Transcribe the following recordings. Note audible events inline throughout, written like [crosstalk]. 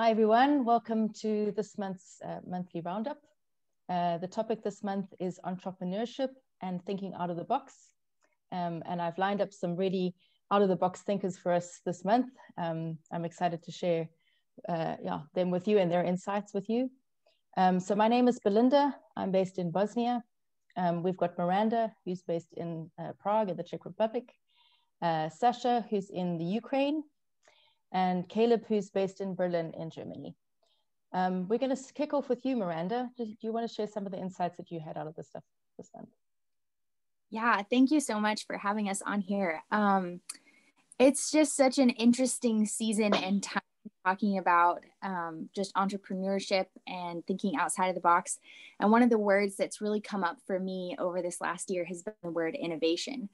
Hi, everyone. Welcome to this month's uh, monthly roundup. Uh, the topic this month is entrepreneurship and thinking out of the box. Um, and I've lined up some really out of the box thinkers for us this month. Um, I'm excited to share uh, yeah, them with you and their insights with you. Um, so my name is Belinda. I'm based in Bosnia. Um, we've got Miranda, who's based in uh, Prague in the Czech Republic. Uh, Sasha, who's in the Ukraine and Caleb, who's based in Berlin in Germany. Um, we're going to kick off with you, Miranda. Do you want to share some of the insights that you had out of this stuff this month? Yeah, thank you so much for having us on here. Um, it's just such an interesting season and time talking about um, just entrepreneurship and thinking outside of the box. And one of the words that's really come up for me over this last year has been the word innovation.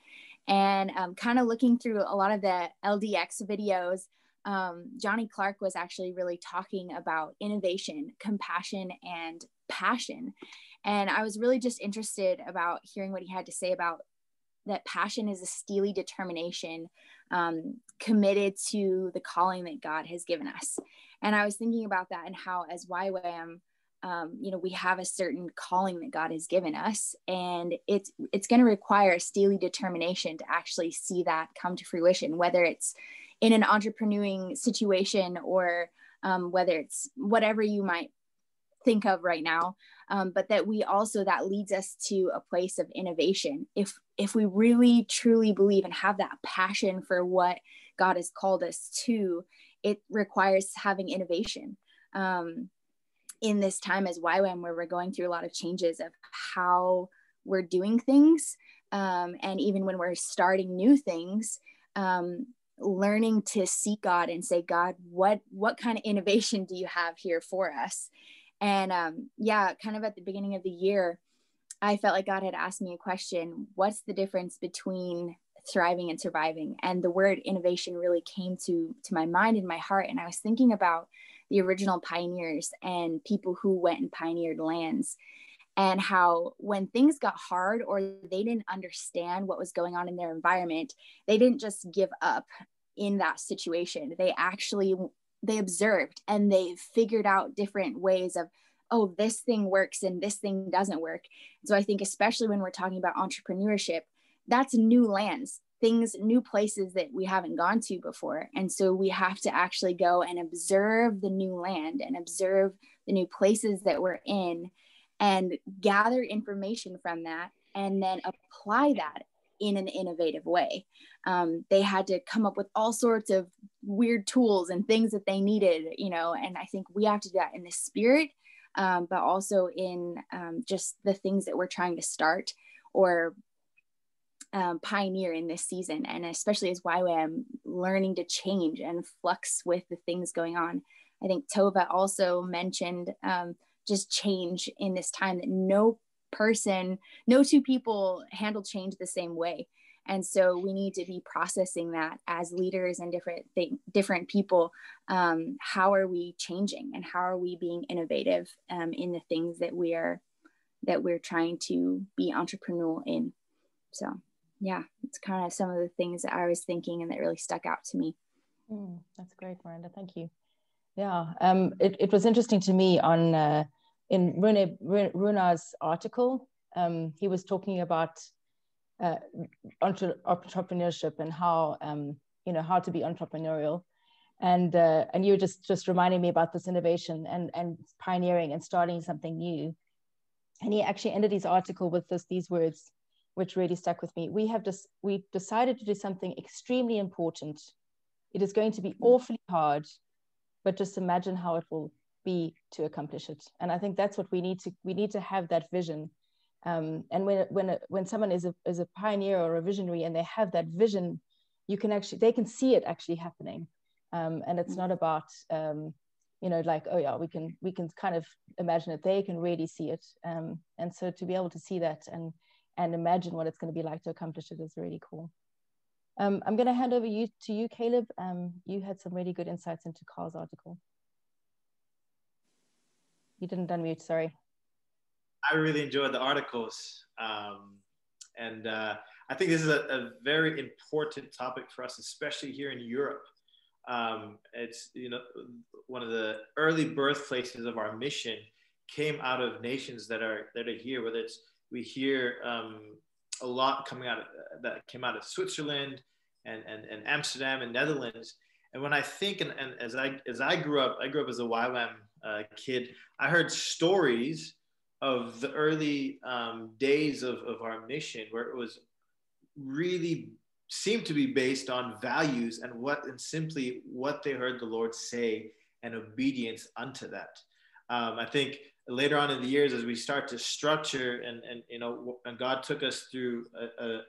And um, kind of looking through a lot of the LDX videos, um, Johnny Clark was actually really talking about innovation, compassion, and passion. And I was really just interested about hearing what he had to say about that passion is a steely determination um, committed to the calling that God has given us. And I was thinking about that and how, as YWAM, um, you know, we have a certain calling that God has given us, and it's it's going to require a steely determination to actually see that come to fruition. Whether it's in an entrepreneuring situation or um, whether it's whatever you might think of right now um, but that we also that leads us to a place of innovation. If if we really truly believe and have that passion for what god has called us to it requires having innovation. Um, in this time as YWAM, where we're going through a lot of changes of how we're doing things um, and even when we're starting new things um, learning to seek God and say, God, what what kind of innovation do you have here for us? And um, yeah, kind of at the beginning of the year, I felt like God had asked me a question: What's the difference between thriving and surviving? And the word innovation really came to to my mind and my heart. And I was thinking about the original pioneers and people who went and pioneered lands and how when things got hard or they didn't understand what was going on in their environment they didn't just give up in that situation. They actually they observed and they figured out different ways of oh this thing works and this thing doesn't work. So i think especially when we're talking about entrepreneurship that's new lands things new places that we haven't gone to before. And so we have to actually go and observe the new land and observe the new places that we're in and gather information from that and then apply that in an innovative way. Um, they had to come up with all sorts of weird tools and things that they needed, you know, and I think we have to do that in the spirit, um, but also in um, just the things that we're trying to start or um, pioneer in this season. And especially as YWAM learning to change and flux with the things going on. I think Tova also mentioned um, just change in this time that no person, no two people handle change the same way. And so we need to be processing that as leaders and different th- different people. Um, how are we changing, and how are we being innovative um, in the things that we are that we're trying to be entrepreneurial in? So yeah, it's kind of some of the things that I was thinking and that really stuck out to me. Mm, that's great, Miranda. Thank you. Yeah, um, it, it was interesting to me on uh, in Rune, Runar's article, um, he was talking about uh, entre entrepreneurship and how um, you know how to be entrepreneurial, and uh, and you were just just reminding me about this innovation and and pioneering and starting something new. And he actually ended his article with this these words, which really stuck with me. We have just we decided to do something extremely important. It is going to be awfully hard, but just imagine how it will be to accomplish it. And i think that's what we need to we need to have that vision. Um, and when when when someone is a is a pioneer or a visionary and they have that vision you can actually they can see it actually happening. Um, and it's not about um, you know like oh yeah we can we can kind of imagine it. They can really see it. Um, and so to be able to see that and and imagine what it's going to be like to accomplish it is really cool. Um, i'm going to hand over you to you caleb. Um, you had some really good insights into carl's article you didn't unmute, sorry. I really enjoyed the articles. Um, and uh, I think this is a, a, very important topic for us, especially here in Europe. Um, it's you know one of the early birthplaces of our mission came out of nations that are that are here. Whether it's we hear um, a lot coming out of, that came out of Switzerland and, and, and Amsterdam and Netherlands. And when I think, and, and as I as I grew up, I grew up as a YWAM uh, kid. I heard stories of the early um, days of, of our mission where it was really seemed to be based on values and what and simply what they heard the Lord say and obedience unto that. Um, I think later on in the years, as we start to structure and and you know, and God took us through a, a,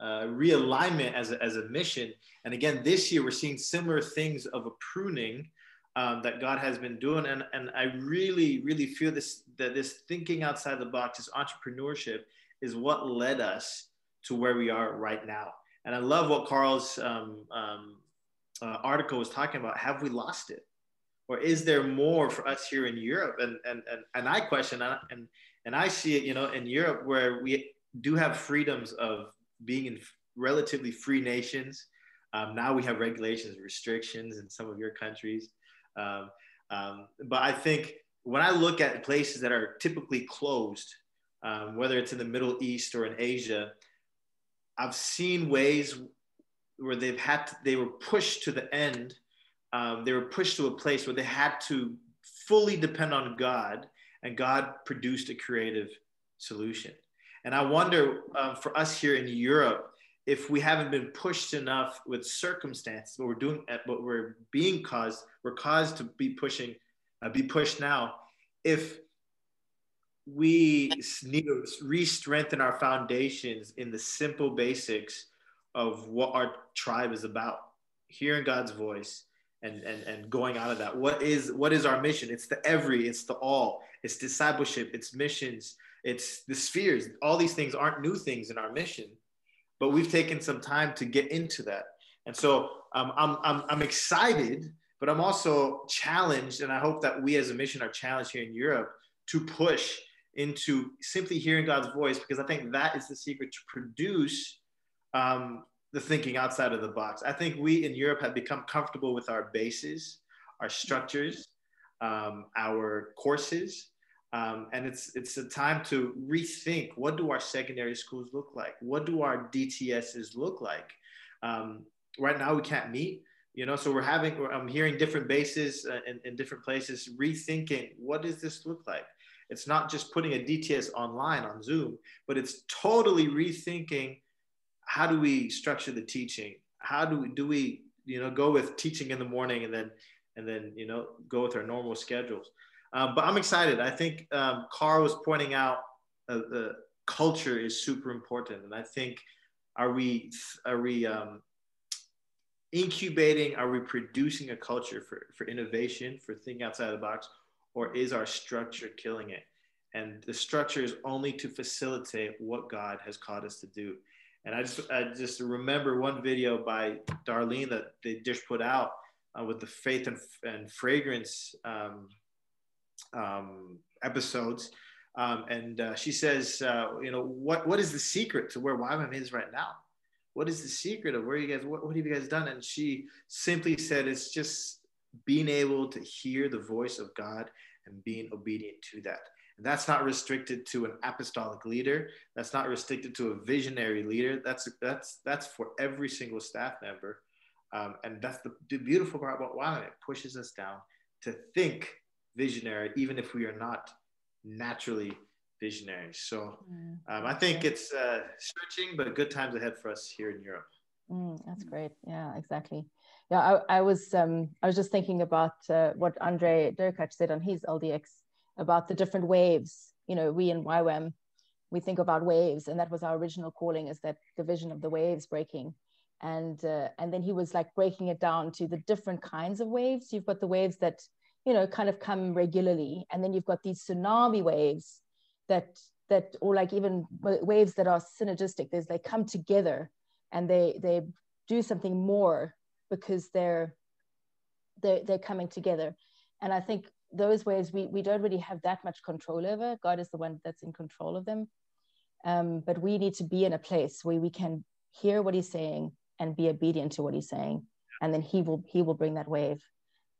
a realignment as a, as a mission. And again, this year we're seeing similar things of a pruning um, that God has been doing. And, and I really, really feel this that this thinking outside the box, this entrepreneurship, is what led us to where we are right now. And I love what Carl's um, um, uh, article was talking about. Have we lost it? Or is there more for us here in Europe? And, and, and, and I question, and, and I see it, you know, in Europe where we do have freedoms of being in relatively free nations. Um, now we have regulations, restrictions in some of your countries. Um, um, but I think when I look at places that are typically closed, um, whether it's in the Middle East or in Asia, I've seen ways where they've had to, they were pushed to the end. Um, they were pushed to a place where they had to fully depend on God, and God produced a creative solution. And I wonder um, for us here in Europe, if we haven't been pushed enough with circumstances, what we're doing, what we're being caused, we're caused to be pushing, uh, be pushed now. If we need to re-strengthen our foundations in the simple basics of what our tribe is about, hearing God's voice and, and, and going out of that. What is what is our mission? It's the every, it's the all, it's discipleship, it's missions, it's the spheres. All these things aren't new things in our mission but we've taken some time to get into that. And so um, I'm, I'm, I'm excited, but I'm also challenged. And I hope that we as a mission are challenged here in Europe to push into simply hearing God's voice, because I think that is the secret to produce um, the thinking outside of the box. I think we in Europe have become comfortable with our bases, our structures, um, our courses, um, and it's it's a time to rethink what do our secondary schools look like? What do our DTSs look like? Um, right now we can't meet, you know, so we're having I'm hearing different bases uh, in, in different places rethinking what does this look like? It's not just putting a DTS online on Zoom, but it's totally rethinking how do we structure the teaching? How do we do we you know go with teaching in the morning and then and then you know go with our normal schedules? Um, but I'm excited. I think um, Carl was pointing out uh, the culture is super important, and I think are we are we um, incubating? Are we producing a culture for for innovation, for thinking outside the box, or is our structure killing it? And the structure is only to facilitate what God has called us to do. And I just I just remember one video by Darlene that they just put out uh, with the faith and, and fragrance um, um, episodes. Um, and uh, she says, uh, you know, what what is the secret to where YWAM is right now? What is the secret of where you guys? What, what have you guys done? And she simply said, it's just being able to hear the voice of God and being obedient to that. And that's not restricted to an apostolic leader. That's not restricted to a visionary leader. That's that's that's for every single staff member. Um, and that's the, the beautiful part about YWAM. It pushes us down to think visionary, even if we are not naturally visionary. So mm. um, I think it's uh, stretching, but good times ahead for us here in Europe. Mm, that's great. Yeah, exactly. Yeah, I, I was um, I was just thinking about uh, what Andre Derkach said on his LDX about the different waves. You know, we in YWAM, we think about waves, and that was our original calling is that the vision of the waves breaking. And uh, and then he was like breaking it down to the different kinds of waves. You've got the waves that you know kind of come regularly. And then you've got these tsunami waves that that or like even waves that are synergistic. There's they come together and they they do something more because they're they're, they're coming together. And i think those waves we, we don't really have that much control over. God is the one that's in control of them. Um, but we need to be in a place where we can hear what he's saying and be obedient to what he's saying. And then he will he will bring that wave.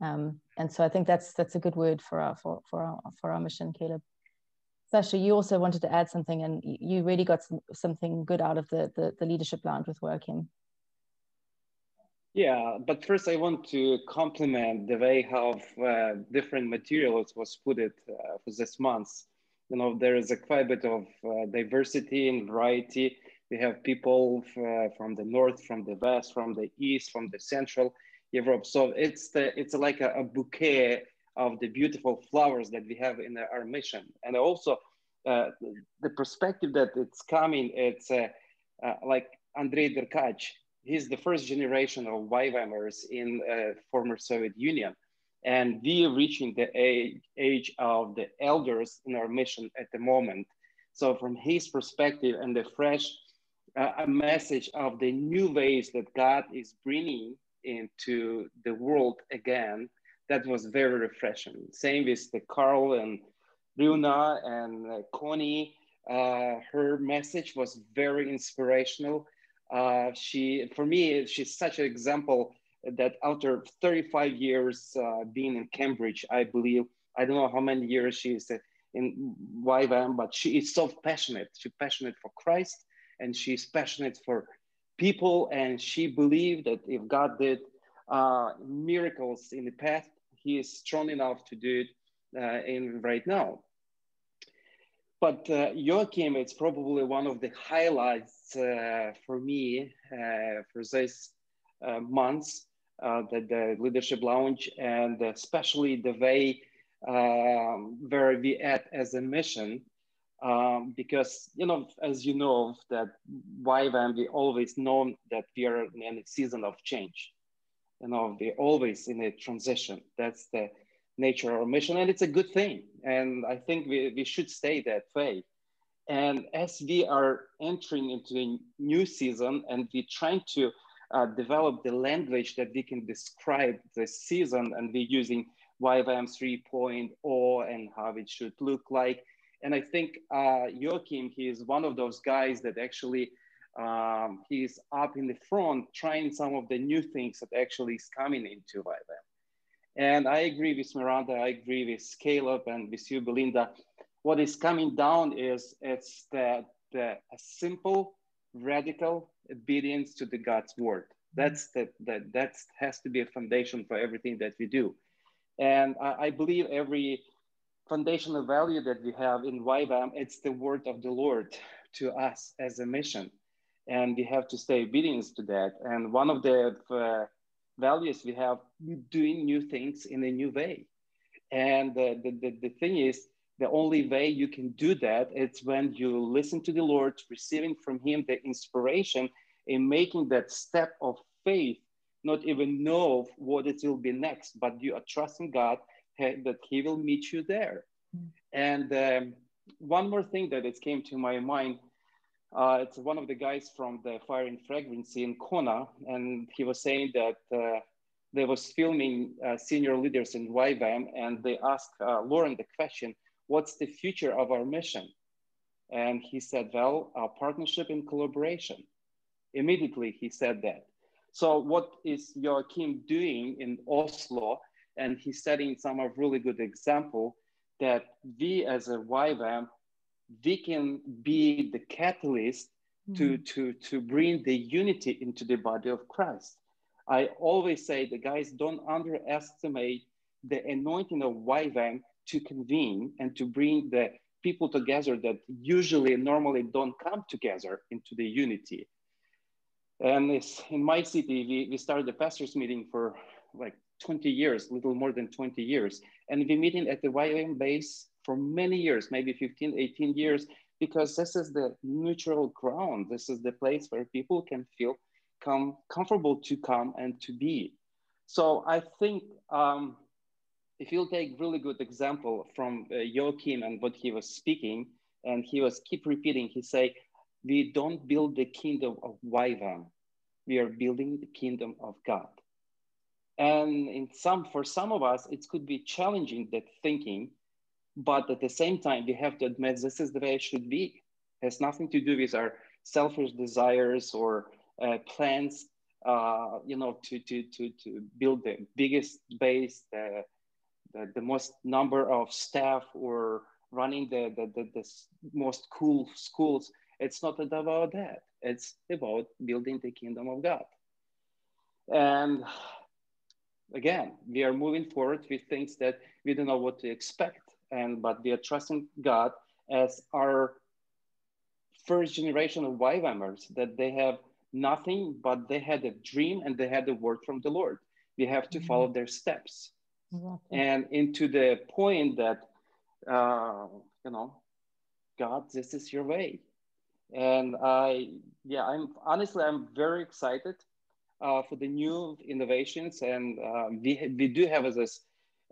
Um, and so i think that's that's a good word for our for, for our for our mission caleb sasha you also wanted to add something and you really got some, something good out of the, the, the leadership lounge with working yeah, but first I want to compliment the way how uh, different materials was put it uh, for this month. You know, there is a quite bit of uh, diversity and variety. We have people uh, from the north, from the west, from the east, from the central Europe. So it's the it's like a, a bouquet of the beautiful flowers that we have in our mission, and also uh, the perspective that it's coming. It's uh, like Andrei Derkach he's the first generation of YWAMers in uh, former Soviet Union. And we are reaching the age, age of the elders in our mission at the moment. So from his perspective and the fresh uh, a message of the new ways that God is bringing into the world again, that was very refreshing. Same with the Carl and Runa and uh, Connie. Uh, her message was very inspirational uh, she, for me, she's such an example that after 35 years uh, being in Cambridge, I believe, I don't know how many years she's in YWAM, but she is so passionate. She's passionate for Christ and she's passionate for people. And she believed that if God did uh, miracles in the past, he is strong enough to do it uh, in right now. But uh, Joachim, it's probably one of the highlights uh, for me uh, for this uh, months, uh, the, the Leadership Lounge, and especially the way um, where we at as a mission. Um, because, you know, as you know, that YWAM, we always know that we are in a season of change. You know, we're always in a transition. That's the nature of our mission, and it's a good thing. And I think we, we should stay that way. And as we are entering into a new season and we're trying to uh, develop the language that we can describe the season, and we're using YWAM 3.0 and how it should look like. And I think uh, Joachim, he is one of those guys that actually um, he's up in the front trying some of the new things that actually is coming into YWAM. And I agree with Miranda, I agree with Caleb and with you, Belinda. What is coming down is it's the, the a simple, radical obedience to the God's word. That's that that has to be a foundation for everything that we do. And I, I believe every foundational value that we have in YWAM, it's the word of the Lord to us as a mission. And we have to stay obedient to that. And one of the uh, values we have doing new things in a new way and the, the, the thing is the only way you can do that it's when you listen to the lord receiving from him the inspiration in making that step of faith not even know what it will be next but you are trusting god that he will meet you there mm. and um, one more thing that it came to my mind uh, it's one of the guys from the Fire and Fragrance in Kona, and he was saying that uh, they was filming uh, senior leaders in YWAM, and they asked uh, Loren the question, what's the future of our mission? And he said, well, our partnership and collaboration. Immediately he said that. So what is Joachim doing in Oslo? And he's setting some of really good example that we as a YWAM we can be the catalyst mm-hmm. to, to, to bring the unity into the body of Christ. I always say the guys don't underestimate the anointing of YWAM to convene and to bring the people together that usually normally don't come together into the unity. And it's in my city, we, we started the pastors meeting for like 20 years, little more than 20 years. And we meeting at the YWAM base for many years, maybe 15, 18 years, because this is the neutral ground. This is the place where people can feel come comfortable to come and to be. So I think um, if you'll take really good example from uh, Joachim and what he was speaking, and he was keep repeating, he say, we don't build the kingdom of YWAM, we are building the kingdom of God. And in some, for some of us, it could be challenging that thinking but at the same time, we have to admit this is the way it should be. It has nothing to do with our selfish desires or uh, plans. uh, you know, to, to, to, to build the biggest base, the, the, the most number of staff or running the, the, the, the most cool schools. It's not about that. It's about building the kingdom of God. And again, we are moving forward with things that we don't know what to expect. And but we are trusting God as our first generation of YWAMers that they have nothing, but they had a dream and they had a word from the Lord. We have to mm-hmm. follow their steps. Exactly. And into the point that, uh, you know, God, this is your way. And I, yeah, I'm honestly, I'm very excited uh, for the new innovations. And uh, we, we do have this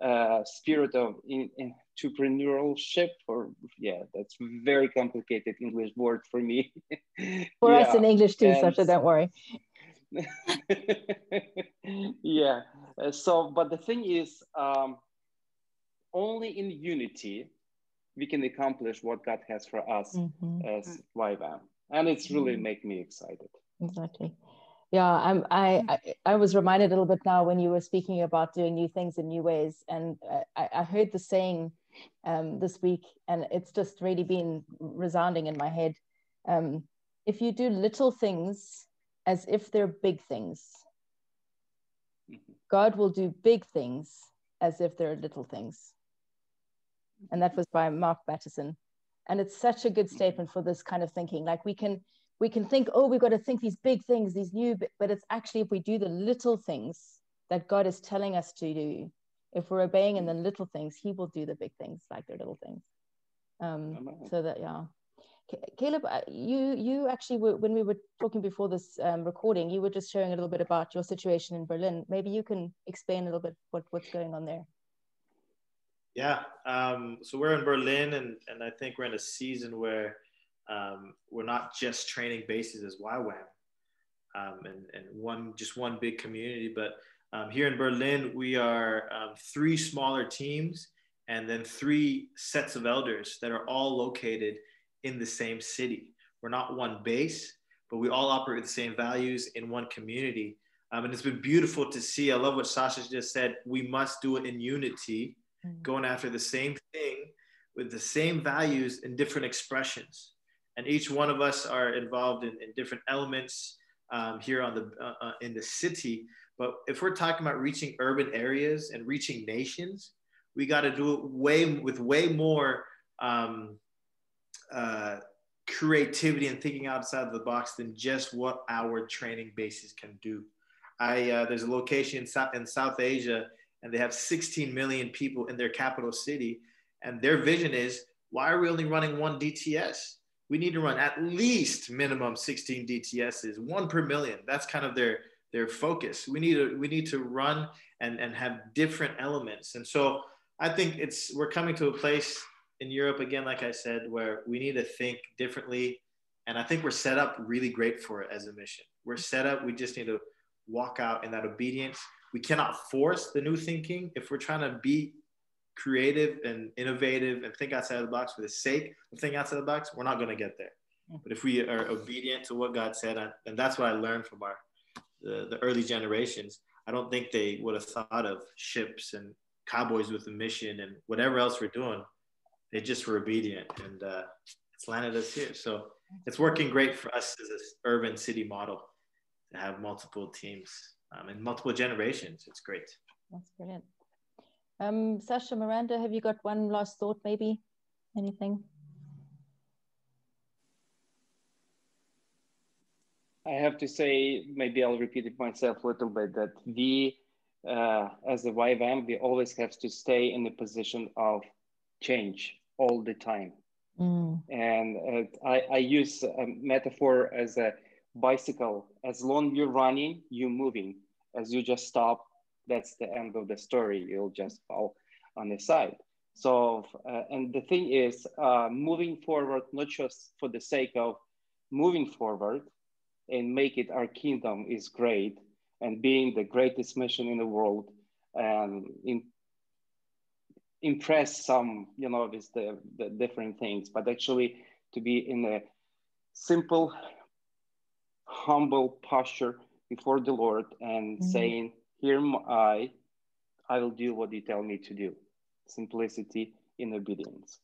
uh, spirit of in, in entrepreneurship or yeah that's very complicated english word for me [laughs] for yeah. us in english too and, sasha don't worry [laughs] yeah uh, so but the thing is um, only in unity we can accomplish what god has for us mm-hmm. as YWAM. and it's really mm-hmm. make me excited exactly yeah I'm, I, I, I was reminded a little bit now when you were speaking about doing new things in new ways and I, I heard the saying um, this week, and it's just really been resounding in my head. Um, if you do little things as if they're big things, mm-hmm. God will do big things as if they're little things. And that was by Mark Batterson. And it's such a good statement for this kind of thinking. Like we can we can think, oh, we've got to think these big things, these new, but it's actually if we do the little things that God is telling us to do, if we're obeying in the little things, He will do the big things like the little things. Um, so that yeah, Caleb, uh, you you actually were, when we were talking before this um, recording, you were just sharing a little bit about your situation in Berlin. Maybe you can explain a little bit what what's going on there. Yeah, um, so we're in Berlin, and and I think we're in a season where um, we're not just training bases as YWAM, um, and and one just one big community, but um, here in Berlin, we are um, three smaller teams and then three sets of elders that are all located in the same city. We're not one base, but we all operate with the same values in one community. Um, and it's been beautiful to see. I love what Sasha just said. We must do it in unity, mm-hmm. going after the same thing with the same values in different expressions. And each one of us are involved in, in different elements um, here on the uh, uh, in the city. But if we're talking about reaching urban areas and reaching nations, we got to do it way with way more um, uh, creativity and thinking outside of the box than just what our training bases can do. I uh, there's a location in South, in South Asia, and they have 16 million people in their capital city, and their vision is why are we only running one DTS? We need to run at least minimum 16 DTSs, one per million. That's kind of their their focus. We need to we need to run and and have different elements. And so I think it's we're coming to a place in Europe again, like I said, where we need to think differently. And I think we're set up really great for it as a mission. We're set up. We just need to walk out in that obedience. We cannot force the new thinking if we're trying to be creative and innovative and think outside the box for the sake of thinking outside the box. We're not going to get there. But if we are obedient to what God said, and that's what I learned from our the, the early generations, I don't think they would have thought of ships and cowboys with a mission and whatever else we're doing. They just were obedient and uh, it's landed us here. So it's working great for us as an urban city model to have multiple teams um, and multiple generations. It's great. That's brilliant. Um, Sasha, Miranda, have you got one last thought, maybe? Anything? I have to say, maybe I'll repeat it myself a little bit, that we, uh, as a YWAM, we always have to stay in the position of change all the time. Mm. And uh, I, I use a metaphor as a bicycle. As long you're running, you're moving. As you just stop, that's the end of the story. You'll just fall on the side. So, uh, and the thing is, uh, moving forward, not just for the sake of moving forward, and make it our kingdom is great and being the greatest mission in the world and in, impress some, you know, with the, the different things, but actually to be in a simple, humble posture before the Lord and mm-hmm. saying, Here I, I will do what you tell me to do. Simplicity in obedience.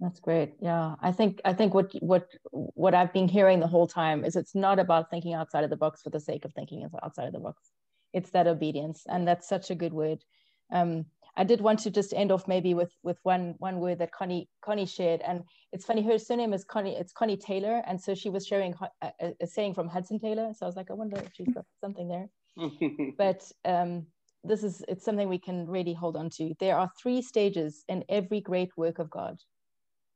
That's great. Yeah, I think I think what what what I've been hearing the whole time is it's not about thinking outside of the box for the sake of thinking outside of the box. It's that obedience, and that's such a good word. Um, I did want to just end off maybe with with one one word that Connie Connie shared, and it's funny her surname is Connie. It's Connie Taylor, and so she was sharing a, a saying from Hudson Taylor. So I was like, I wonder if she's got something there. But [laughs] um, this is it's something we can really hold on to. There are three stages in every great work of God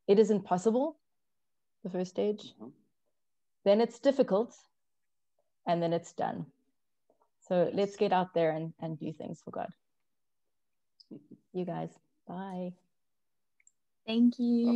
it is impossible, the first stage. Mm-hmm. Then it's difficult, and then it's done. So let's get out there and, and do things for God. You guys, bye. Thank you.